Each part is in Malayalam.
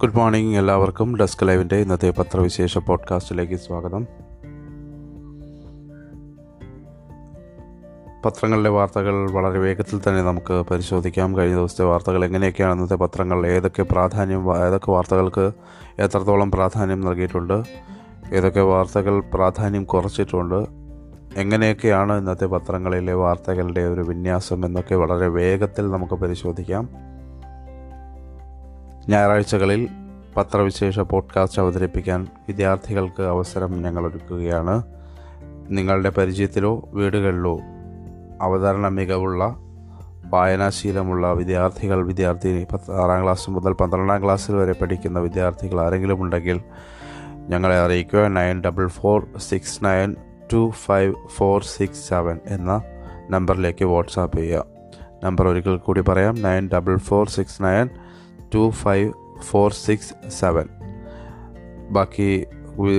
ഗുഡ് മോർണിംഗ് എല്ലാവർക്കും. ഡെസ്ക് ലൈവിന്റെ ഇന്നത്തെ പത്രവിശേഷ പോഡ്കാസ്റ്റിലേക്ക് സ്വാഗതം. പത്രങ്ങളിലെ വാർത്തകൾ വളരെ വേഗത്തിൽ തന്നെ നമുക്ക് പരിശോധിക്കാം. കഴിഞ്ഞ ദിവസത്തെ വാർത്തകൾ എങ്ങനെയൊക്കെയാണ് ഇന്നത്തെ പത്രങ്ങൾ? ഏതൊക്കെ പ്രാധാന്യം ഏതൊക്കെ വാർത്തകൾക്ക് എത്രത്തോളം പ്രാധാന്യം നൽകിയിട്ടുണ്ട്? ഏതൊക്കെ വാർത്തകൾ പ്രാധാന്യം കുറച്ചിട്ടുണ്ട്? എങ്ങനെയൊക്കെയാണ് ഇന്നത്തെ പത്രങ്ങളിലെ വാർത്തകളുടെ ഒരു വിന്യാസം എന്നൊക്കെ വളരെ വേഗത്തിൽ നമുക്ക് പരിശോധിക്കാം. ഞായറാഴ്ചകളിൽ പത്രവിശേഷ പോഡ്കാസ്റ്റ് അവതരിപ്പിക്കാൻ വിദ്യാർത്ഥികൾക്ക് അവസരം ഞങ്ങൾ ഒരുക്കുകയാണ് നിങ്ങളുടെ പരിചയത്തിലോ വീടുകളിലോ അവതരണ മികവുള്ള വായനാശീലമുള്ള വിദ്യാർത്ഥികൾ വിദ്യാർത്ഥി ആറാം ക്ലാസ് മുതൽ പന്ത്രണ്ടാം ക്ലാസ്സിൽ വരെ പഠിക്കുന്ന വിദ്യാർത്ഥികൾ ആരെങ്കിലും ഉണ്ടെങ്കിൽ ഞങ്ങളെ അറിയിക്കുക. Nine double four six nine two five four six seven എന്ന നമ്പറിലേക്ക് വാട്സാപ്പ് ചെയ്യുക. നമ്പർ ഒരിക്കൽ കൂടി പറയാം. Nine double four six nine two five four six seven ബാക്കി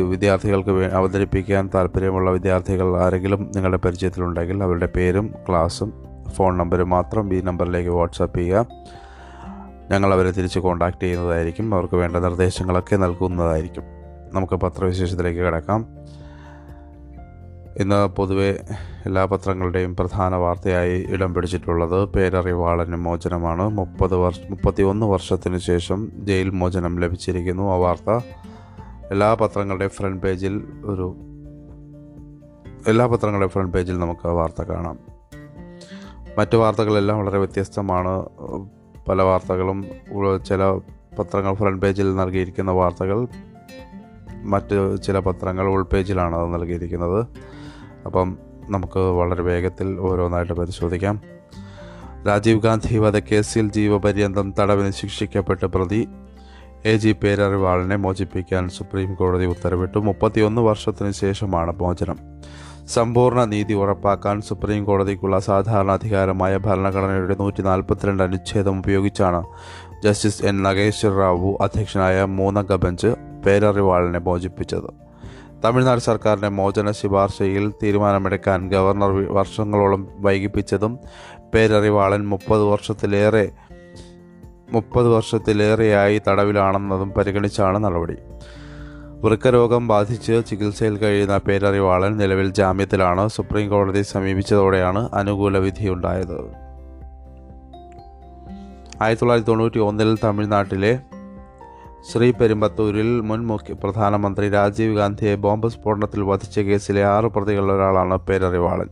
വിദ്യാർത്ഥികൾക്ക് അവതരിപ്പിക്കാൻ താല്പര്യമുള്ള വിദ്യാർത്ഥികൾ ആരെങ്കിലും നിങ്ങളുടെ പരിചയത്തിലുണ്ടെങ്കിൽ അവരുടെ പേരും ക്ലാസ്സും ഫോൺ നമ്പരും മാത്രം ഈ നമ്പറിലേക്ക് വാട്സാപ്പ് ചെയ്യുക. ഞങ്ങൾ അവരെ തിരിച്ച് കോൺടാക്റ്റ് ചെയ്യുന്നതായിരിക്കും. അവർക്ക് വേണ്ട നിർദ്ദേശങ്ങളൊക്കെ നൽകുന്നതായിരിക്കും. നമുക്ക് പത്രവിശേഷത്തിലേക്ക് കിടക്കാം. ഇന്ന് പൊതുവെ എല്ലാ പത്രങ്ങളുടെയും പ്രധാന വാർത്തയായി ഇടം പിടിച്ചിട്ടുള്ളത് പേരറിവാളന് മോചനമാണ്. മുപ്പത് വർഷ മുപ്പത്തി ഒന്ന് വർഷത്തിന് ശേഷം ജയിൽ മോചനം ലഭിച്ചിരിക്കുന്നു. ആ വാർത്ത എല്ലാ പത്രങ്ങളുടെയും ഫ്രണ്ട് പേജിൽ ഒരു എല്ലാ പത്രങ്ങളുടെയും ഫ്രണ്ട് പേജിൽ നമുക്ക് ആ വാർത്ത കാണാം. മറ്റു വാർത്തകളെല്ലാം വളരെ വ്യത്യസ്തമാണ്. പല വാർത്തകളും ചില പത്രങ്ങൾ ഫ്രണ്ട് പേജിൽ നൽകിയിരിക്കുന്ന വാർത്തകൾ മറ്റ് ചില പത്രങ്ങൾ ഉൾപേജിലാണ് അത് നൽകിയിരിക്കുന്നത്. അപ്പം നമുക്ക് വളരെ വേഗത്തിൽ ഓരോന്നായിട്ട് പരിശോധിക്കാം. രാജീവ് ഗാന്ധി വധക്കേസിൽ ജീവപര്യന്തം തടവിന് ശിക്ഷിക്കപ്പെട്ട പ്രതി എ ജി പേരറിവാളിനെ മോചിപ്പിക്കാൻ സുപ്രീം കോടതി ഉത്തരവിട്ടു. മുപ്പത്തിയൊന്ന് വർഷത്തിന് ശേഷമാണ് മോചനം. സമ്പൂർണ നീതി ഉറപ്പാക്കാൻ സുപ്രീം കോടതിക്കുള്ള സാധാരണ അധികാരമായ ഭരണഘടനയുടെ നൂറ്റി നാൽപ്പത്തിരണ്ട് അനുച്ഛേദം ഉപയോഗിച്ചാണ് ജസ്റ്റിസ് എൻ. നഗേശ്വർ റാവു അധ്യക്ഷനായ മൂന്നംഗ ബെഞ്ച് പേരറിവാളിനെ മോചിപ്പിച്ചത്. തമിഴ്നാട് സർക്കാരിന്റെ മോചന ശുപാർശയിൽ തീരുമാനമെടുക്കാൻ ഗവർണർ വർഷങ്ങളോളം വൈകിപ്പിച്ചതും പേരറിവാളൻ മുപ്പത് വർഷത്തിലേറെ മുപ്പത് വർഷത്തിലേറെയായി തടവിലാണെന്നതും പരിഗണിച്ചാണ് നടപടി. വൃക്കരോഗം ബാധിച്ച് ചികിത്സയിൽ കഴിയുന്ന പേരറിവാളൻ നിലവിൽ ജാമ്യത്തിലാണ്. സുപ്രീം കോടതി സമീപിച്ചതോടെയാണ് അനുകൂല വിധിയുണ്ടായത്. ആയിരത്തി തൊള്ളായിരത്തി തൊണ്ണൂറ്റി ഒന്നിൽ തമിഴ്നാട്ടിലെ ശ്രീ പെരുമ്പത്തൂരിൽ മുൻ മുഖ്യ പ്രധാനമന്ത്രി രാജീവ് ഗാന്ധിയെ ബോംബ് സ്ഫോടനത്തിൽ വധിച്ച കേസിലെ ആറ് പ്രതികളിൽ ഒരാളാണ് പേരറിവാളൻ.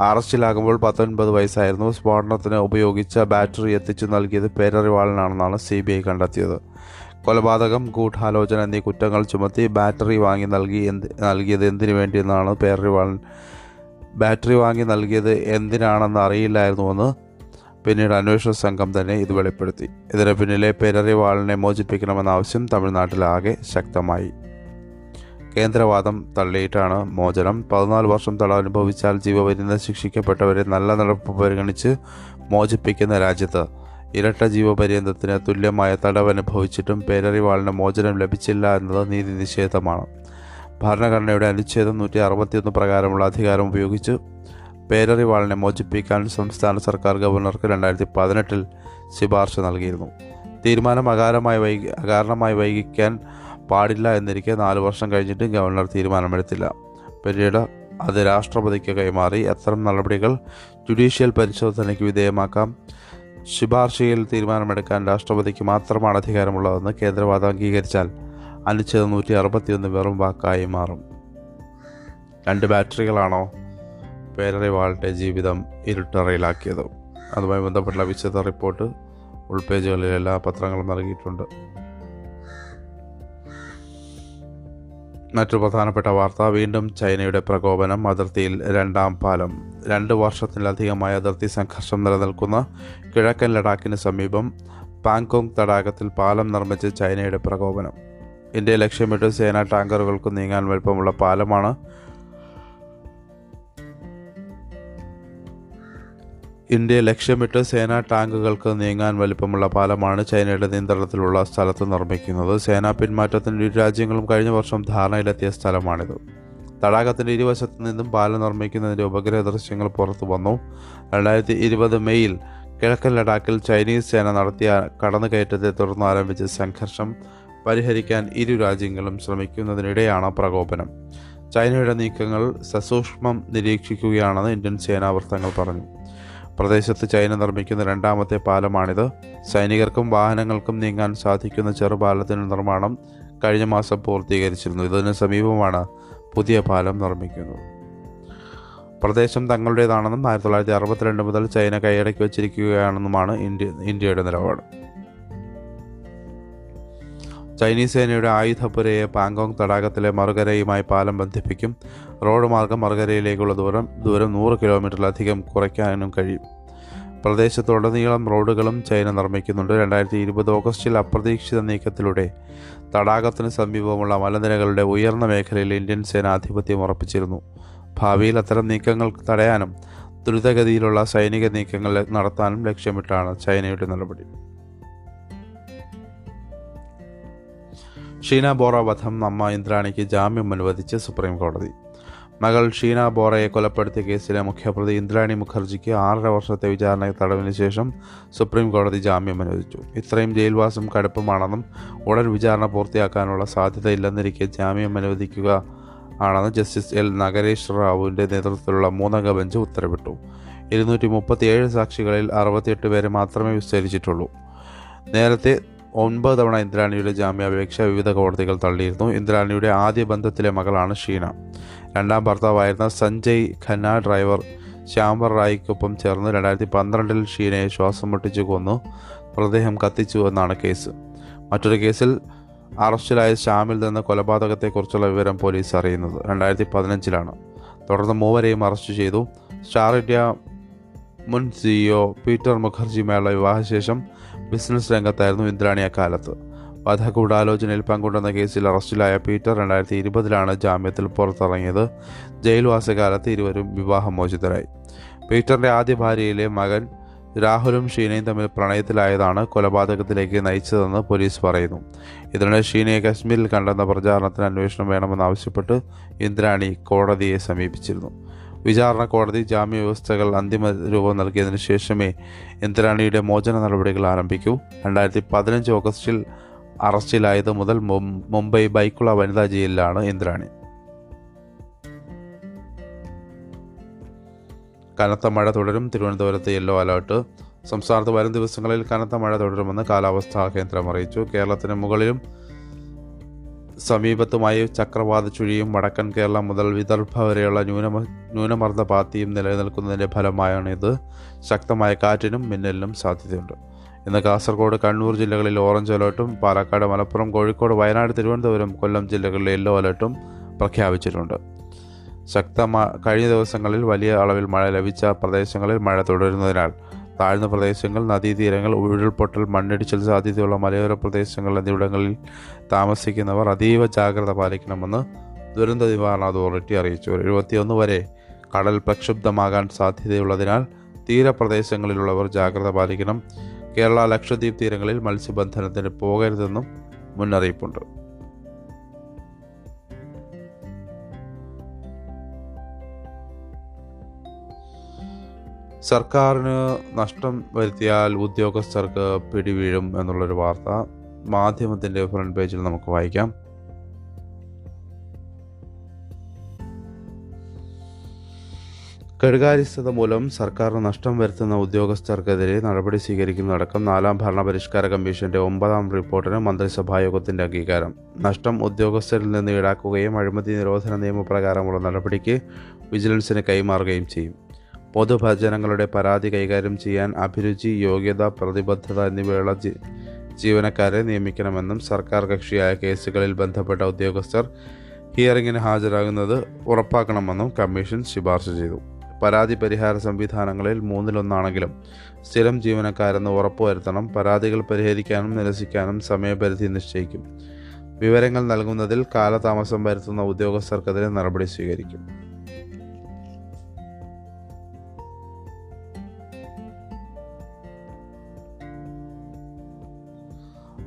അറസ്റ്റിലാകുമ്പോൾ പത്തൊൻപത് വയസ്സായിരുന്നു. സ്ഫോടനത്തിന് ഉപയോഗിച്ച ബാറ്ററി എത്തിച്ചു നൽകിയത് പേരറിവാളനാണെന്നാണ് സി ബി ഐ കണ്ടെത്തിയത്. കൊലപാതകം ഗൂഢാലോചന എന്നീ കുറ്റങ്ങൾ ചുമത്തി ബാറ്ററി വാങ്ങി നൽകി എന്ത് നൽകിയത് എന്തിനു വേണ്ടിയെന്നാണ് പേരറിവാളൻ. ബാറ്ററി വാങ്ങി നൽകിയത് എന്തിനാണെന്ന് അറിയില്ലായിരുന്നുവെന്ന് പിന്നീട് അന്വേഷണ സംഘം തന്നെ ഇത് വെളിപ്പെടുത്തി. ഇതിന് പിന്നിലെ പേരറിവാളിനെ മോചിപ്പിക്കണമെന്ന ആവശ്യം തമിഴ്നാട്ടിലാകെ ശക്തമായി. കേന്ദ്രവാദം തള്ളിയിട്ടാണ് മോചനം. പതിനാല് വർഷം തടവ് അനുഭവിച്ചാൽ ജീവപര്യന്തം ശിക്ഷിക്കപ്പെട്ടവരെ നല്ല നടപ്പ് പരിഗണിച്ച് മോചിപ്പിക്കുന്ന രാജ്യത്ത് ഇരട്ട ജീവപര്യന്തത്തിന് തുല്യമായ തടവ് അനുഭവിച്ചിട്ടും പേരറിവാളിന് മോചനം ലഭിച്ചില്ല എന്നത് നീതി നിഷേധമാണ്. ഭരണഘടനയുടെ അനുച്ഛേദം നൂറ്റി അറുപത്തിയൊന്ന് പ്രകാരമുള്ള അധികാരം ഉപയോഗിച്ച് പേരറിവാളിനെ മോചിപ്പിക്കാൻ സംസ്ഥാന സർക്കാർ ഗവർണർക്ക് രണ്ടായിരത്തി പതിനെട്ടിൽ ശുപാർശ നൽകിയിരുന്നു. തീരുമാനം അകാരമായി വൈകി അകാരണമായി വൈകിക്കാൻ പാടില്ല എന്നിരിക്കെ നാല് വർഷം കഴിഞ്ഞിട്ടും ഗവർണർ തീരുമാനമെടുത്തില്ല. പിന്നീട് അത് രാഷ്ട്രപതിക്ക് കൈമാറി അത്തരം നടപടികൾ ജുഡീഷ്യൽ പരിശോധനയ്ക്ക് വിധേയമാക്കാം. ശുപാർശയിൽ തീരുമാനമെടുക്കാൻ രാഷ്ട്രപതിക്ക് മാത്രമാണ് അധികാരമുള്ളതെന്ന് കേന്ദ്രവാദം അംഗീകരിച്ചാൽ അനുച്ഛേദം നൂറ്റി അറുപത്തിയൊന്ന് വെറും വാക്കായി മാറും. രണ്ട് ബാറ്ററികളാണോ? പേരറിവാളുടെ ജീവിതം ഇരുട്ടറയിലാക്കിയത്. അതുമായി ബന്ധപ്പെട്ട വിശദ റിപ്പോർട്ട് ഉൾപേജുകളിൽ എല്ലാ പത്രങ്ങളും നൽകിയിട്ടുണ്ട്. മറ്റു പ്രധാനപ്പെട്ട വാർത്ത വീണ്ടും ചൈനയുടെ പ്രകോപനം അതിർത്തിയിൽ രണ്ടാം പാലം. രണ്ട് വർഷത്തിലധികമായി അതിർത്തി സംഘർഷം നിലനിൽക്കുന്ന കിഴക്കൻ ലഡാക്കിന് സമീപം പാങ്കോങ് തടാകത്തിൽ പാലം നിർമ്മിച്ച് ചൈനയുടെ പ്രകോപനം. ഇന്ത്യ ലക്ഷ്യമിട്ട് സേനാ ടാങ്കറുകൾക്ക് നീങ്ങാൻ വലുപ്പമുള്ള പാലമാണ് ഇന്ത്യ ലക്ഷ്യമിട്ട് സേനാ ടാങ്കുകൾക്ക് നീങ്ങാൻ വലിപ്പമുള്ള പാലമാണ് ചൈനയുടെ നിയന്ത്രണത്തിലുള്ള സ്ഥലത്ത് നിർമ്മിക്കുന്നത്. സേനാ പിന്മാറ്റത്തിന് ഇരു രാജ്യങ്ങളും കഴിഞ്ഞ വർഷം ധാരണയിലെത്തിയ സ്ഥലമാണിത്. തടാകത്തിന്റെ ഇരുവശത്തു നിന്നും പാലം നിർമ്മിക്കുന്നതിന്റെ ഉപഗ്രഹ ദൃശ്യങ്ങൾ പുറത്തു വന്നു. രണ്ടായിരത്തി ഇരുപത് മെയ്യിൽ കിഴക്കൻ ലഡാക്കിൽ ചൈനീസ് സേന നടത്തിയ കടന്നുകയറ്റത്തെ തുടർന്ന് ആരംഭിച്ച സംഘർഷം പരിഹരിക്കാൻ ഇരു രാജ്യങ്ങളും ശ്രമിക്കുന്നതിനിടെയാണ് പ്രകോപനം. ചൈനയുടെ നീക്കങ്ങൾ സസൂക്ഷ്മം നിരീക്ഷിക്കുകയാണെന്ന് ഇന്ത്യൻ സേനാ വൃത്തങ്ങൾ പറഞ്ഞു. പ്രദേശത്ത് ചൈന നിർമ്മിക്കുന്ന രണ്ടാമത്തെ പാലമാണിത്. സൈനികർക്കും വാഹനങ്ങൾക്കും നീങ്ങാൻ സാധിക്കുന്ന ചെറുപാലത്തിന്റെ നിർമ്മാണം കഴിഞ്ഞ മാസം പൂർത്തീകരിച്ചിരുന്നു. ഇതിന് സമീപമാണ് പുതിയ പാലം നിർമ്മിക്കുന്നത്. പ്രദേശം തങ്ങളുടേതാണെന്നും ആയിരത്തി തൊള്ളായിരത്തി അറുപത്തിരണ്ട് മുതൽ ചൈന കൈയടക്കി വച്ചിരിക്കുകയാണെന്നുമാണ് ഇന്ത്യ ഇന്ത്യയുടെ നിലപാട്. ചൈനീസ് സേനയുടെ ആയുധപ്പുരയെ പാങ്കോങ് തടാകത്തിലെ മറുകരയുമായി പാലം ബന്ധിപ്പിക്കും. റോഡ് മാർഗം മറുകരയിലേക്കുള്ള ദൂരം ദൂരം നൂറ് കിലോമീറ്ററിലധികം കുറയ്ക്കാനും കഴിയും. പ്രദേശത്തുടനീളം റോഡുകളും ചൈന നിർമ്മിക്കുന്നുണ്ട്. രണ്ടായിരത്തി ഇരുപത് ഓഗസ്റ്റിൽ അപ്രതീക്ഷിത നീക്കത്തിലൂടെ തടാകത്തിന് സമീപമുള്ള മലനിരകളുടെ ഉയർന്ന മേഖലയിൽ ഇന്ത്യൻ സേന ആധിപത്യം ഉറപ്പിച്ചിരുന്നു. ഭാവിയിൽ അത്തരം നീക്കങ്ങൾ തടയാനും ദ്രുതഗതിയിലുള്ള സൈനിക നീക്കങ്ങൾ നടത്താനും ലക്ഷ്യമിട്ടാണ് ചൈനയുടെ നടപടി. ഷീന ബോറ വധം അമ്മ ഇന്ദ്രാണിക്ക് ജാമ്യം അനുവദിച്ച് സുപ്രീം കോടതി. മകൾ ഷീന ബോറയെ കൊലപ്പെടുത്തിയ കേസിലെ മുഖ്യപ്രതി ഇന്ദ്രാണി മുഖർജിക്ക് ആറര വർഷത്തെ വിചാരണ തടവിന് ശേഷം സുപ്രീം കോടതി ജാമ്യം അനുവദിച്ചു. ഇത്രയും ജയിൽവാസം കടുപ്പമാണെന്നും ഉടൻ വിചാരണ പൂർത്തിയാക്കാനുള്ള സാധ്യതയില്ലെന്നിരിക്കെ ജാമ്യം അനുവദിക്കുക ആണെന്ന് ജസ്റ്റിസ് എൽ നഗരേഷ് റാവുവിന്റെ നേതൃത്വത്തിലുള്ള മൂന്നംഗ ബെഞ്ച് ഉത്തരവിട്ടു. ഇരുന്നൂറ്റി മുപ്പത്തിയേഴ് സാക്ഷികളിൽ അറുപത്തിയെട്ട് പേരെ മാത്രമേ വിസ്തരിച്ചിട്ടുള്ളൂ. നേരത്തെ ഒൻപത് തവണ ഇന്ദ്രാണിയുടെ ജാമ്യാപേക്ഷ വിവിധ കോടതികൾ തള്ളിയിരുന്നു. ഇന്ദ്രാണിയുടെ ആദ്യ ബന്ധത്തിലെ മകളാണ് ഷീന. രണ്ടാം ഭർത്താവായിരുന്ന സഞ്ജയ് ഖന്ന ഡ്രൈവർ ശ്യാംബർ റായിക്കൊപ്പം ചേർന്ന് രണ്ടായിരത്തി പന്ത്രണ്ടിൽ ഷീനയെ ശ്വാസം മുട്ടിച്ചു കൊന്നു. മൃതദേഹം കത്തിച്ചു എന്നാണ് കേസ്. മറ്റൊരു കേസിൽ അറസ്റ്റിലായ ശ്യാമിൽ നിന്ന് കൊലപാതകത്തെക്കുറിച്ചുള്ള വിവരം പോലീസ് അറിയുന്നത് രണ്ടായിരത്തി പതിനഞ്ചിലാണ് തുടർന്ന് മൂവരെയും അറസ്റ്റ് ചെയ്തു. സ്റ്റാർ ഇന്ത്യ മുൻ സിഇഒ പീറ്റർ മുഖർജിയുമായുള്ള വിവാഹശേഷം ബിസിനസ് രംഗത്തായിരുന്നു ഇന്ദ്രാണി അക്കാലത്ത്. വധഗൂഢാലോചനയിൽ പങ്കുണ്ടെന്ന കേസിൽ അറസ്റ്റിലായ പീറ്റർ രണ്ടായിരത്തി ഇരുപതിലാണ് ജാമ്യത്തിൽ പുറത്തിറങ്ങിയത്. ജയിൽവാസകാലത്ത് ഇരുവരും വിവാഹമോചിതരായി. പീറ്ററിന്റെ ആദ്യ ഭാര്യയിലെ മകൻ രാഹുലും ഷീനയും തമ്മിൽ പ്രണയത്തിലായതാണ് കൊലപാതകത്തിലേക്ക് നയിച്ചതെന്ന് പോലീസ് പറയുന്നു. ഇതിനിടെ ഷീനയെ കശ്മീരിൽ കണ്ടെന്ന പ്രചാരണത്തിന് അന്വേഷണം വേണമെന്നാവശ്യപ്പെട്ട് ഇന്ദ്രാണി കോടതിയെ സമീപിച്ചിരുന്നു. വിചാരണ കോടതി ജാമ്യ വ്യവസ്ഥകൾ അന്തിമ രൂപം നൽകിയതിനു ശേഷമേ ഇന്ദ്രാണിയുടെ മോചന നടപടികൾ ആരംഭിക്കൂ. രണ്ടായിരത്തി പതിനഞ്ച് ഓഗസ്റ്റിൽ അറസ്റ്റിലായത് മുതൽ മുംബൈ ബൈക്കുള വനിതാ ജയിലിലാണ് ഇന്ദ്രാണി കനത്ത മഴ തുടരും. തിരുവനന്തപുരത്ത് യെല്ലോ അലേർട്ട്. സംസ്ഥാനത്ത് വരും ദിവസങ്ങളിൽ കനത്ത മഴ തുടരുമെന്ന് കാലാവസ്ഥാ കേന്ദ്രം അറിയിച്ചു. കേരളത്തിന് മുകളിലും സമീപത്തുമായി ചക്രവാത ചുഴിയും വടക്കൻ കേരളം മുതൽ വിദർഭ വരെയുള്ള ന്യൂനമ ന്യൂനമർദ്ദ പാത്തിയും നിലനിൽക്കുന്നതിന്റെ ഫലമായാണ് ഇത് ശക്തമായ കാറ്റിനും മിന്നലിനും സാധ്യതയുണ്ട്. ഇന്ന് കാസർഗോഡ് കണ്ണൂർ ജില്ലകളിൽ ഓറഞ്ച് അലേർട്ടും പാലക്കാട് മലപ്പുറം കോഴിക്കോട് വയനാട് തിരുവനന്തപുരം കൊല്ലം ജില്ലകളിൽ യെല്ലോ അലേർട്ടും പ്രഖ്യാപിച്ചിട്ടുണ്ട്. ശക്തമായ കഴിഞ്ഞ ദിവസങ്ങളിൽ വലിയ അളവിൽ മഴ ലഭിച്ച പ്രദേശങ്ങളിൽ മഴ തുടരുന്നതിനാൽ താഴ്ന്ന പ്രദേശങ്ങൾ നദീതീരങ്ങൾ ഉരുൾപൊട്ടൽ മണ്ണിടിച്ചിൽ സാധ്യതയുള്ള മലയോര പ്രദേശങ്ങൾ എന്നിവിടങ്ങളിൽ താമസിക്കുന്നവർ അതീവ ജാഗ്രത പാലിക്കണമെന്ന് ദുരന്ത നിവാരണ അതോറിറ്റി അറിയിച്ചു. എഴുപത്തിയൊന്ന് വരെ കടൽ പ്രക്ഷുബ്ധമാകാൻ സാധ്യതയുള്ളതിനാൽ തീരപ്രദേശങ്ങളിലുള്ളവർ ജാഗ്രത പാലിക്കണം. കേരള ലക്ഷദ്വീപ് തീരങ്ങളിൽ മത്സ്യബന്ധനത്തിന് പോകരുതെന്നും മുന്നറിയിപ്പുണ്ട്. സർക്കാരിന് നഷ്ടം വരുത്തിയാൽ ഉദ്യോഗസ്ഥർക്ക് പിടിവീഴും എന്നുള്ളൊരു വാർത്ത മാധ്യമത്തിന്റെ ഫ്രണ്ട് പേജിൽ നമുക്ക് വായിക്കാം. കെടുകാര്യസ്ഥത മൂലം സർക്കാരിന് നഷ്ടം വരുത്തുന്ന ഉദ്യോഗസ്ഥർക്കെതിരെ നടപടി സ്വീകരിക്കുന്നതടക്കം നാലാം ഭരണപരിഷ്കാര കമ്മീഷന്റെ ഒമ്പതാം റിപ്പോർട്ടിന് മന്ത്രിസഭായോഗത്തിന്റെ അംഗീകാരം. നഷ്ടം ഉദ്യോഗസ്ഥരിൽ നിന്ന് ഈടാക്കുകയും അഴിമതി നിരോധന നിയമപ്രകാരമുള്ള നടപടിക്ക് വിജിലൻസിന് കൈമാറുകയും ചെയ്യും. പൊതുഭജനങ്ങളുടെ പരാതി കൈകാര്യം ചെയ്യാൻ അഭിരുചി യോഗ്യത പ്രതിബദ്ധത എന്നിവയുള്ള ജീവനക്കാരെ നിയമിക്കണമെന്നും സർക്കാർ കക്ഷിയായ കേസുകളിൽ ബന്ധപ്പെട്ട ഉദ്യോഗസ്ഥർ ഹിയറിംഗിന് ഹാജരാകുന്നത് ഉറപ്പാക്കണമെന്നും കമ്മീഷൻ ശുപാർശ ചെയ്തു. പരാതി പരിഹാര സംവിധാനങ്ങളിൽ മൂന്നിലൊന്നാണെങ്കിലും സ്ഥിരം ജീവനക്കാരെന്ന് ഉറപ്പുവരുത്തണം പരാതികൾ പരിഹരിക്കാനും നിരസിക്കാനും സമയപരിധി നിശ്ചയിക്കും. വിവരങ്ങൾ നൽകുന്നതിൽ കാലതാമസം വരുത്തുന്ന ഉദ്യോഗസ്ഥർക്കെതിരെ നടപടി സ്വീകരിക്കും.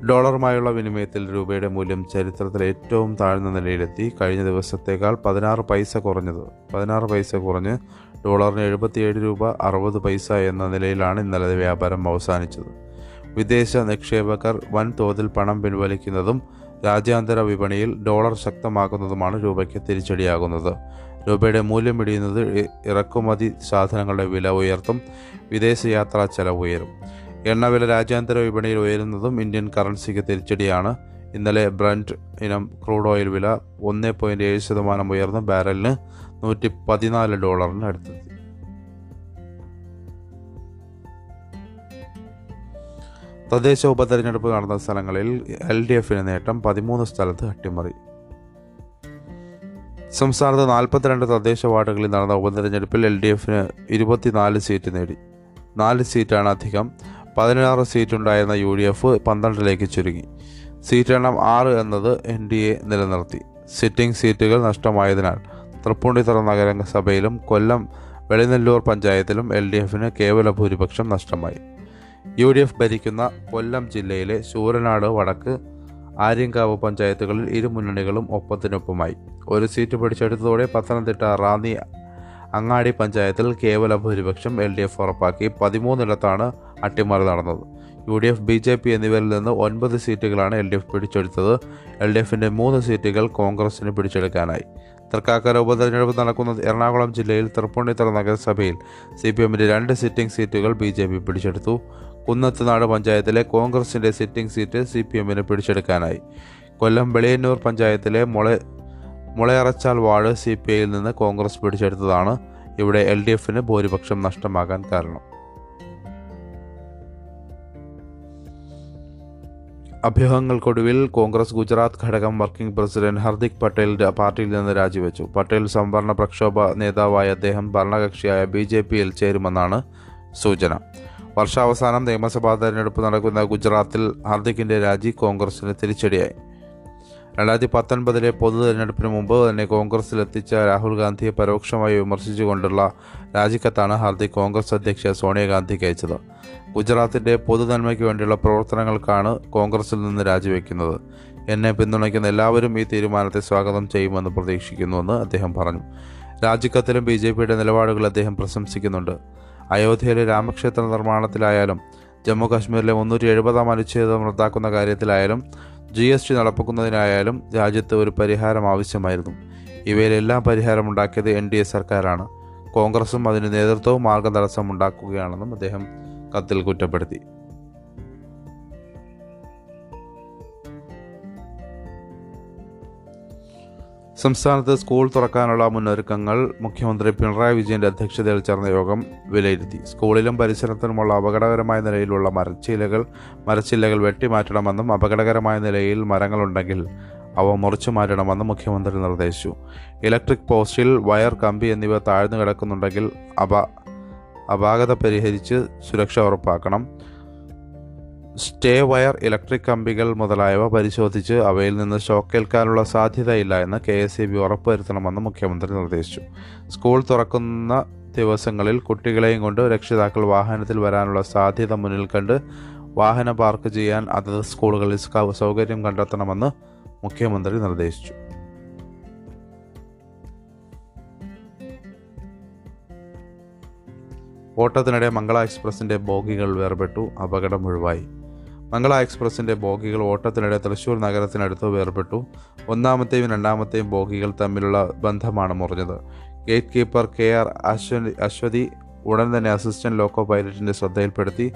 ഡോളറുമായുള്ള വിനിമയത്തിൽ രൂപയുടെ മൂല്യം ചരിത്രത്തിലെ ഏറ്റവും താഴ്ന്ന നിലയിലെത്തി. കഴിഞ്ഞ ദിവസത്തേക്കാൾ പതിനാറ് പൈസ കുറഞ്ഞത്. പതിനാറ് പൈസ കുറഞ്ഞ് ഡോളറിന് എഴുപത്തിയേഴ് രൂപ അറുപത് പൈസ എന്ന നിലയിലാണ് ഇന്നലെ വ്യാപാരം അവസാനിച്ചത്. വിദേശ നിക്ഷേപകർ വൻതോതിൽ പണം പിൻവലിക്കുന്നതും രാജ്യാന്തര വിപണിയിൽ ഡോളർ ശക്തമാക്കുന്നതുമാണ് രൂപയ്ക്ക് തിരിച്ചടിയാകുന്നത്. രൂപയുടെ മൂല്യം ഇടിയുന്നത് ഇറക്കുമതി സാധനങ്ങളുടെ വില ഉയർത്തും വിദേശയാത്രാ ചെലവ് ഉയരും. എണ്ണവില രാജ്യാന്തര വിപണിയിൽ ഉയരുന്നതും ഇന്ത്യൻ കറൻസിക്ക് തിരിച്ചടിയാണ്. ഇന്നലെ ബ്രണ്ട് ഇനം ക്രൂഡ് ഓയിൽ വില ഒന്ന് പോയിന്റ് ഏഴ് ശതമാനം ഉയർന്ന് ബാരലിന് നൂറ്റി പതിനാല് ഡോളറിന് അടുത്തെത്തി. തദ്ദേശ ഉപതെരഞ്ഞെടുപ്പ് നടന്ന സ്ഥലങ്ങളിൽ എൽ ഡി എഫിന് നേട്ടം പതിമൂന്ന് സ്ഥലത്ത് അട്ടിമറി. സംസ്ഥാനത്ത് നാൽപ്പത്തിരണ്ട് തദ്ദേശ വാർഡുകളിൽ നടന്ന ഉപതെരഞ്ഞെടുപ്പിൽ എൽ ഡി എഫിന് ഇരുപത്തിനാല് സീറ്റ് നേടി. നാല് സീറ്റാണ് അധികം. പതിനാറ് സീറ്റുണ്ടായിരുന്ന യു ഡി എഫ് പന്ത്രണ്ടിലേക്ക് ചുരുങ്ങി. സീറ്റ് എണ്ണം ആറ് എന്നത് എൻ ഡി എ നിലനിർത്തി. സിറ്റിംഗ് സീറ്റുകൾ നഷ്ടമായതിനാൽ തൃപ്പൂണിത്തുറ നഗരസഭയിലും കൊല്ലം വെളിനെല്ലൂർ പഞ്ചായത്തിലും എൽ ഡി എഫിന് കേവല ഭൂരിപക്ഷം നഷ്ടമായി. യു ഡി എഫ് ഭരിക്കുന്ന കൊല്ലം ജില്ലയിലെ ശൂരനാട് വടക്ക് ആര്യങ്കാവ് പഞ്ചായത്തുകളിൽ ഇരു മുന്നണികളും ഒപ്പത്തിനൊപ്പമായി. ഒരു സീറ്റ് പിടിച്ചെടുത്തതോടെ പത്തനംതിട്ട റാന്നി അങ്ങാടി പഞ്ചായത്തിൽ കേവല ഭൂരിപക്ഷം എൽ ഡി എഫ് ഉറപ്പാക്കി. പതിമൂന്നിടത്താണ് അട്ടിമറി നടന്നത്. U D F B J P എന്നിവരിൽ നിന്ന് ഒൻപത് സീറ്റുകളാണ് എൽ ഡി എഫ് പിടിച്ചെടുത്തത്. എൽ ഡി എഫിന്റെ മൂന്ന് സീറ്റുകൾ കോൺഗ്രസിന് പിടിച്ചെടുക്കാനായി. തൃക്കാക്കര ഉപതെരഞ്ഞെടുപ്പ് നടക്കുന്ന എറണാകുളം ജില്ലയിൽ തൃപ്പൂണിത്തുറ നഗരസഭയിൽ സി പി എമ്മിന്റെ രണ്ട് സിറ്റിംഗ് സീറ്റുകൾ ബി ജെ പി പിടിച്ചെടുത്തു. കുന്നത്തുനാട് പഞ്ചായത്തിലെ കോൺഗ്രസിന്റെ സിറ്റിംഗ് സീറ്റ് സി പി എമ്മിന് പിടിച്ചെടുക്കാനായി. കൊല്ലം വെളിയന്നൂർ പഞ്ചായത്തിലെ മുള മുളയറച്ചാൽ വാർഡ് സി പി ഐയിൽ നിന്ന് കോൺഗ്രസ് പിടിച്ചെടുത്തതാണ്. ഇവിടെ എൽ ഡി എഫിന് ഭൂരിപക്ഷം നഷ്ടമാകാൻ കാരണം. അഭ്യൂഹങ്ങൾക്കൊടുവിൽ കോൺഗ്രസ് ഗുജറാത്ത് ഘടകം വർക്കിംഗ് പ്രസിഡന്റ് ഹർദിക് പട്ടേൽ പാർട്ടിയിൽ നിന്ന് രാജിവെച്ചു. പട്ടേൽ സംവരണ പ്രക്ഷോഭ നേതാവായ അദ്ദേഹം ഭരണകക്ഷിയായ ബി ജെ പിയിൽ ചേരുമെന്നാണ് സൂചന. വർഷാവസാനം നിയമസഭാ തെരഞ്ഞെടുപ്പ് നടക്കുന്ന ഗുജറാത്തിൽ ഹർദിക്കിന്റെ രാജി കോൺഗ്രസിന് തിരിച്ചടിയായി. രണ്ടായിരത്തി പത്തൊൻപതിലെ പൊതു തെരഞ്ഞെടുപ്പിന് മുമ്പ് തന്നെ കോൺഗ്രസിൽ കോൺഗ്രസിലെത്തിച്ച രാഹുൽ ഗാന്ധിയെ പരോക്ഷമായി വിമർശിച്ചുകൊണ്ടുള്ള രാജിക്കത്താണ് ഹാർദിക് കോൺഗ്രസ് അധ്യക്ഷ സോണിയാഗാന്ധിക്ക് അയച്ചത് ഗുജറാത്തിന്റെ പൊതുനന്മയ്ക്ക് വേണ്ടിയുള്ള പ്രവർത്തനങ്ങൾക്കാണ് കോൺഗ്രസിൽ നിന്ന് രാജിവെക്കുന്നത്. എന്നെ പിന്തുണയ്ക്കുന്ന എല്ലാവരും ഈ തീരുമാനത്തെ സ്വാഗതം ചെയ്യുമെന്ന് പ്രതീക്ഷിക്കുന്നുവെന്ന് അദ്ദേഹം പറഞ്ഞു. രാജിക്കത്തിലും ബി ജെ പിയുടെ നിലപാടുകൾ അദ്ദേഹം പ്രശംസിക്കുന്നുണ്ട്. അയോധ്യയിലെ രാമക്ഷേത്ര നിർമ്മാണത്തിലായാലും ജമ്മു കാശ്മീരിലെ മുന്നൂറ്റി എഴുപതാം അനുച്ഛേദം റദ്ദാക്കുന്ന കാര്യത്തിലായാലും ജി എസ് ടി നടപ്പാക്കുന്നതിനായാലും രാജ്യത്ത് ഒരു പരിഹാരം ആവശ്യമായിരുന്നു. ഇവയിലെല്ലാം പരിഹാരമുണ്ടാക്കിയത് എൻ ഡി എ സർക്കാരാണ്. കോൺഗ്രസും അതിന് നേതൃത്വവും മാർഗതടസ്സം ഉണ്ടാക്കുകയാണെന്നും അദ്ദേഹം കത്തിൽ കുറ്റപ്പെടുത്തി. സംസ്ഥാനത്ത് സ്കൂൾ തുറക്കാനുള്ള മുന്നൊരുക്കങ്ങൾ മുഖ്യമന്ത്രി പിണറായി വിജയന്റെ അധ്യക്ഷതയിൽ ചേർന്ന യോഗം വിലയിരുത്തി. സ്കൂളിലും പരിസരത്തിലുമുള്ള അപകടകരമായ നിലയിലുള്ള മരച്ചില്ലകൾ മരച്ചില്ലകൾ വെട്ടിമാറ്റണമെന്നും അപകടകരമായ നിലയിൽ മരങ്ങളുണ്ടെങ്കിൽ അവ മുറിച്ചു മാറ്റണമെന്നും മുഖ്യമന്ത്രി നിർദ്ദേശിച്ചു. ഇലക്ട്രിക് പോസ്റ്റിൽ വയർ കമ്പി എന്നിവ താഴ്ന്നു കിടക്കുന്നുണ്ടെങ്കിൽ അപ അപാകത പരിഹരിച്ച് സുരക്ഷ ഉറപ്പാക്കണം. സ്റ്റേ വയർ ഇലക്ട്രിക് കമ്പികൾ മുതലായവ പരിശോധിച്ച് അവയിൽ നിന്ന് ഷോക്കേൽക്കാനുള്ള സാധ്യതയില്ല എന്ന് കെ എസ് ഇ ബി ഉറപ്പുവരുത്തണമെന്ന് മുഖ്യമന്ത്രി നിർദ്ദേശിച്ചു. സ്കൂൾ തുറക്കുന്ന ദിവസങ്ങളിൽ കുട്ടികളെയും കൊണ്ട് രക്ഷിതാക്കൾ വാഹനത്തിൽ വരാനുള്ള സാധ്യത മുന്നിൽ കണ്ട് വാഹനം പാർക്ക് ചെയ്യാൻ അതത് സ്കൂളുകളിൽ സൗകര്യം കണ്ടെത്തണമെന്ന് മുഖ്യമന്ത്രി നിർദ്ദേശിച്ചു. ഓട്ടത്തിനിടെ മംഗള എക്സ്പ്രസിന്റെ ബോഗികൾ വേർപെട്ടു. അപകടം ഒഴിവായി. മംഗള എക്സ്പ്രസിന്റെ ബോഗികൾ ഓട്ടത്തിനിടെ തൃശ്ശൂർ നഗരത്തിനടുത്ത് വേർപെട്ടു. ഒന്നാമത്തെയും രണ്ടാമത്തെയും ബോഗികൾ തമ്മിലുള്ള ബന്ധമാണ് മുറിഞ്ഞത്. Gate keeper K R Aswathy Aswathy ഉടൻ തന്നെ അസിസ്റ്റന്റ് ലോക്കോ പൈലറ്റിന്റെ ശ്രദ്ധയിൽപ്പെടുത്തി.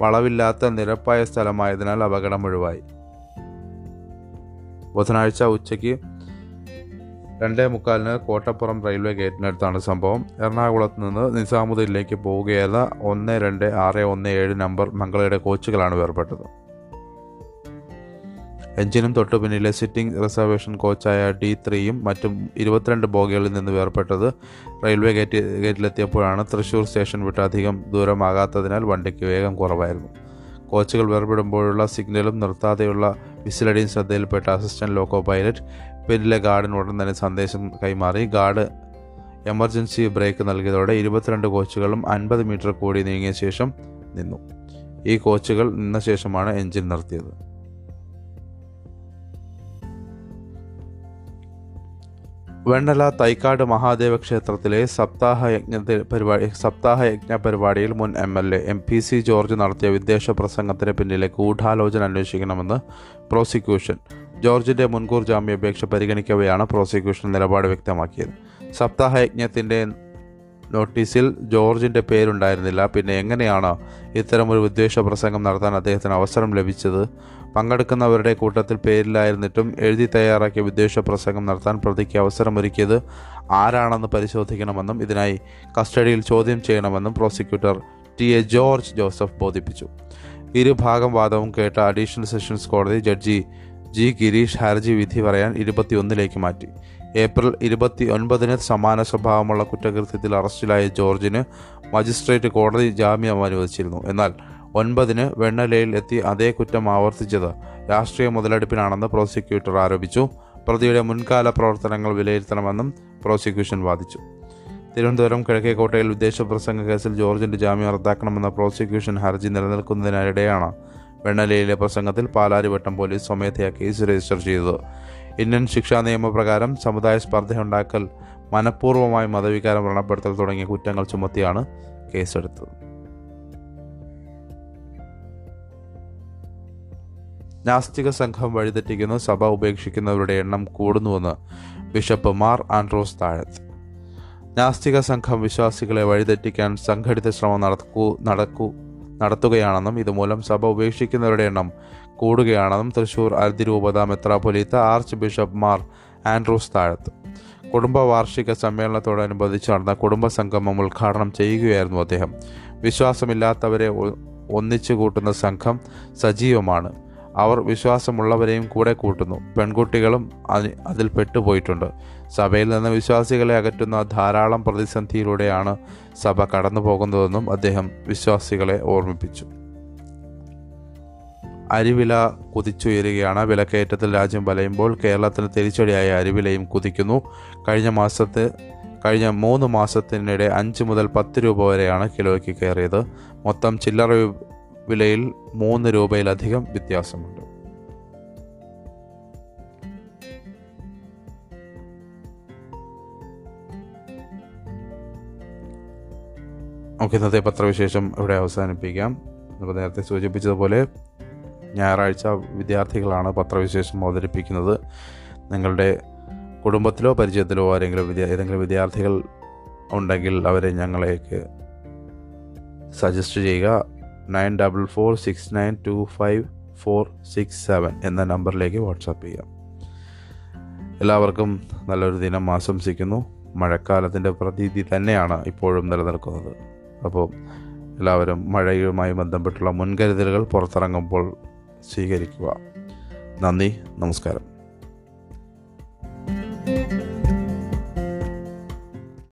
വളവില്ലാത്ത നിരപ്പായ സ്ഥലമായതിനാൽ അപകടം ഒഴിവായി. ബുധനാഴ്ച ഉച്ചയ്ക്ക് രണ്ടേ മുക്കാലിന് കോട്ടപ്പുറം റെയിൽവേ ഗേറ്റിനടുത്താണ് സംഭവം. എറണാകുളത്ത് നിന്ന് നിസാമുദ്ദീനിലേക്ക് പോവുകയായിരുന്ന ഒന്ന് രണ്ട് ആറ് ഒന്ന് ഏഴ് നമ്പർ മംഗളയുടെ കോച്ചുകളാണ് വേർപെട്ടത്. എഞ്ചിനും തൊട്ടു പിന്നിലെ സിറ്റിംഗ് റിസർവേഷൻ കോച്ചായ ഡി ത്രീയും മറ്റും ഇരുപത്തിരണ്ട് ബോഗികളിൽ നിന്ന് വേർപെട്ടത് റെയിൽവേ ഗേറ്റ് ഗേറ്റിലെത്തിയപ്പോഴാണ് തൃശൂർ സ്റ്റേഷൻ വിട്ട് അധികം ദൂരമാകാത്തതിനാൽ വണ്ടിക്ക് വേഗം കുറവായിരുന്നു. കോച്ചുകൾ വേർപെടുമ്പോഴുള്ള സിഗ്നലും നിർത്താതെയുള്ള വിസിലടിയും ശ്രദ്ധയിൽപ്പെട്ട അസിസ്റ്റന്റ് ലോക്കോ പൈലറ്റ് പിന്നിലെ ഗാർഡിന് ഉടൻ തന്നെ സന്ദേശം കൈമാറി. ഗാർഡ് എമർജൻസി ബ്രേക്ക് നൽകിയതോടെ ഇരുപത്തിരണ്ട് കോച്ചുകളും അൻപത് മീറ്റർ കൂടി നീങ്ങിയ ശേഷം നിന്നു. ഈ കോച്ചുകൾ നിന്ന ശേഷമാണ് എഞ്ചിൻ നിർത്തിയത്. വെണ്ണല തൈക്കാട് മഹാദേവ ക്ഷേത്രത്തിലെ സപ്താഹ യജ്ഞ പരിപാടി സപ്താഹ യജ്ഞ പരിപാടിയിൽ മുൻ M L A M P C George നടത്തിയ വിദ്വേഷ പ്രസംഗത്തിന് പിന്നിലെ ഗൂഢാലോചന അന്വേഷിക്കണമെന്ന് പ്രോസിക്യൂഷൻ. ജോർജിന്റെ മുൻകൂർ ജാമ്യാപേക്ഷ പരിഗണിക്കവെയാണ് പ്രോസിക്യൂഷൻ നിലപാട് വ്യക്തമാക്കിയത്. സപ്താഹ യജ്ഞത്തിന്റെ നോട്ടീസിൽ ജോർജിന്റെ പേരുണ്ടായിരുന്നില്ല. പിന്നെ എങ്ങനെയാണ് ഇത്തരമൊരു വിദ്വേഷ പ്രസംഗം നടത്താൻ അദ്ദേഹത്തിന് അവസരം ലഭിച്ചത്? പങ്കെടുക്കുന്നവരുടെ കൂട്ടത്തിൽ പേരിലായിരുന്നിട്ടും എഴുതി തയ്യാറാക്കിയ വിദ്വേഷ പ്രസംഗം നടത്താൻ പ്രതിക്ക് അവസരമൊരുക്കിയത് ആരാണെന്ന് പരിശോധിക്കണമെന്നും ഇതിനായി കസ്റ്റഡിയിൽ ചോദ്യം ചെയ്യണമെന്നും prosecutor T A George Joseph ബോധിപ്പിച്ചു. ഇരുഭാഗം വാദവും കേട്ട അഡീഷണൽ സെഷൻസ് കോടതി ജഡ്ജി ജി ഗിരീഷ് ഹർജി വിധി പറയാൻ ഇരുപത്തിയൊന്നിലേക്ക് മാറ്റി. ഏപ്രിൽ ഇരുപത്തി ഒൻപതിന് സമാന സ്വഭാവമുള്ള കുറ്റകൃത്യത്തിൽ അറസ്റ്റിലായ ജോർജിന് മജിസ്ട്രേറ്റ് കോടതി ജാമ്യം അനുവദിച്ചിരുന്നു. എന്നാൽ ഒൻപതിന് വെണ്ണലയിൽ എത്തി അതേ കുറ്റം ആവർത്തിച്ചത്. രാഷ്ട്രീയ മുതലെടുപ്പിനാണെന്ന് പ്രോസിക്യൂട്ടർ ആരോപിച്ചു. പ്രതിയുടെ മുൻകാല പ്രവർത്തനങ്ങൾ വിലയിരുത്തണമെന്നും പ്രോസിക്യൂഷൻ വാദിച്ചു. തിരുവനന്തപുരം കിഴക്കേക്കോട്ടയിൽ വിദേശ പ്രസംഗ കേസിൽ ജോർജിന്റെ ജാമ്യം റദ്ദാക്കണമെന്ന പ്രോസിക്യൂഷൻ ഹർജി നിലനിൽക്കുന്നതിനിടെയാണ് വെണ്ണലയിലെ പ്രസംഗത്തിൽ പാലാരിവട്ടം പോലീസ് സ്വമേധയാ കേസ് രജിസ്റ്റർ ചെയ്തത്. ഇന്ത്യൻ ശിക്ഷാ നിയമപ്രകാരം സമുദായ സ്പർദ്ധയുണ്ടാക്കൽ മനഃപൂർവമായി മതവികാരം വ്രണപ്പെടുത്തൽ തുടങ്ങിയ കുറ്റങ്ങൾ ചുമത്തിയാണ് കേസെടുത്തത്. നാസ്തിക സംഘം വഴിതെറ്റിക്കുന്നു. സഭ ഉപേക്ഷിക്കുന്നവരുടെ എണ്ണം കൂടുന്നുവെന്ന് ബിഷപ്പ് മാർ ആൻഡ്രോസ് താഴത്ത്. നാസ്തിക സംഘം വിശ്വാസികളെ വഴിതെറ്റിക്കാൻ സംഘടിത ശ്രമം നടക്കൂ നടക്കൂ നടത്തുകയാണെന്നും ഇതുമൂലം സഭ ഉപേക്ഷിക്കുന്നവരുടെ എണ്ണം കൂടുകയാണെന്നും തൃശൂർ അതിരൂപത മെത്രാപൊലീത്ത archbishop Mar Andrews Thazhath. കുടുംബ വാർഷിക സമ്മേളനത്തോടനുബന്ധിച്ച് നടന്ന കുടുംബ സംഗമം ഉദ്ഘാടനം ചെയ്യുകയായിരുന്നു അദ്ദേഹം. വിശ്വാസമില്ലാത്തവരെ ഒന്നിച്ചു കൂട്ടുന്ന സംഘം സജീവമാണ്. അവർ വിശ്വാസമുള്ളവരെയും കൂടെ കൂട്ടുന്നു. പെൺകുട്ടികളും അതിൽ പെട്ടുപോയിട്ടുണ്ട്. സഭയിൽ നിന്ന് വിശ്വാസികളെ അകറ്റുന്ന ധാരാളം പ്രതിസന്ധിയിലൂടെയാണ് സഭ കടന്നു പോകുന്നതെന്നും അദ്ദേഹം വിശ്വാസികളെ ഓർമ്മിപ്പിച്ചു. അരിവില കുതിച്ചുയരുകയാണ്. വിലക്കയറ്റത്തിൽ രാജ്യം വലയുമ്പോൾ കേരളത്തിന് തിരിച്ചടിയായ അരിവിലയും കുതിക്കുന്നു. കഴിഞ്ഞ മാസത്തെ കഴിഞ്ഞ മൂന്ന് മാസത്തിനിടെ അഞ്ച് മുതൽ പത്ത് രൂപ വരെയാണ് കിലോയ്ക്ക് കയറിയത്. മൊത്തം ചില്ലറ വിലയിൽ മൂന്ന് രൂപയിലധികം വ്യത്യാസമുണ്ട്. നമുക്ക് ഇന്നത്തെ പത്രവിശേഷം ഇവിടെ അവസാനിപ്പിക്കാം. നമ്മൾ നേരത്തെ സൂചിപ്പിച്ചതുപോലെ ഞായറാഴ്ച വിദ്യാർത്ഥികളാണ് പത്രവിശേഷം അവതരിപ്പിക്കുന്നത്. നിങ്ങളുടെ കുടുംബത്തിലോ പരിചയത്തിലോ ആരെങ്കിലും വിദ്യ ഏതെങ്കിലും വിദ്യാർത്ഥികൾ ഉണ്ടെങ്കിൽ അവരെ ഞങ്ങളേക്ക് സജസ്റ്റ് ചെയ്യുക. Nine double four six nine two five four six seven എന്ന നമ്പറിലേക്ക് വാട്സാപ്പ് ചെയ്യാം. എല്ലാവർക്കും നല്ലൊരു ദിനം ആശംസിക്കുന്നു. മഴക്കാലത്തിന്റെ പ്രതീതി തന്നെയാണ് ഇപ്പോഴും നിലനിൽക്കുന്നത്. അപ്പോൾ എല്ലാവരും മഴയുമായി ബന്ധപ്പെട്ടുള്ള മുൻകരുതലുകൾ പുറത്തിറങ്ങുമ്പോൾ സ്വീകരിക്കുക. നന്ദി നമസ്കാരം.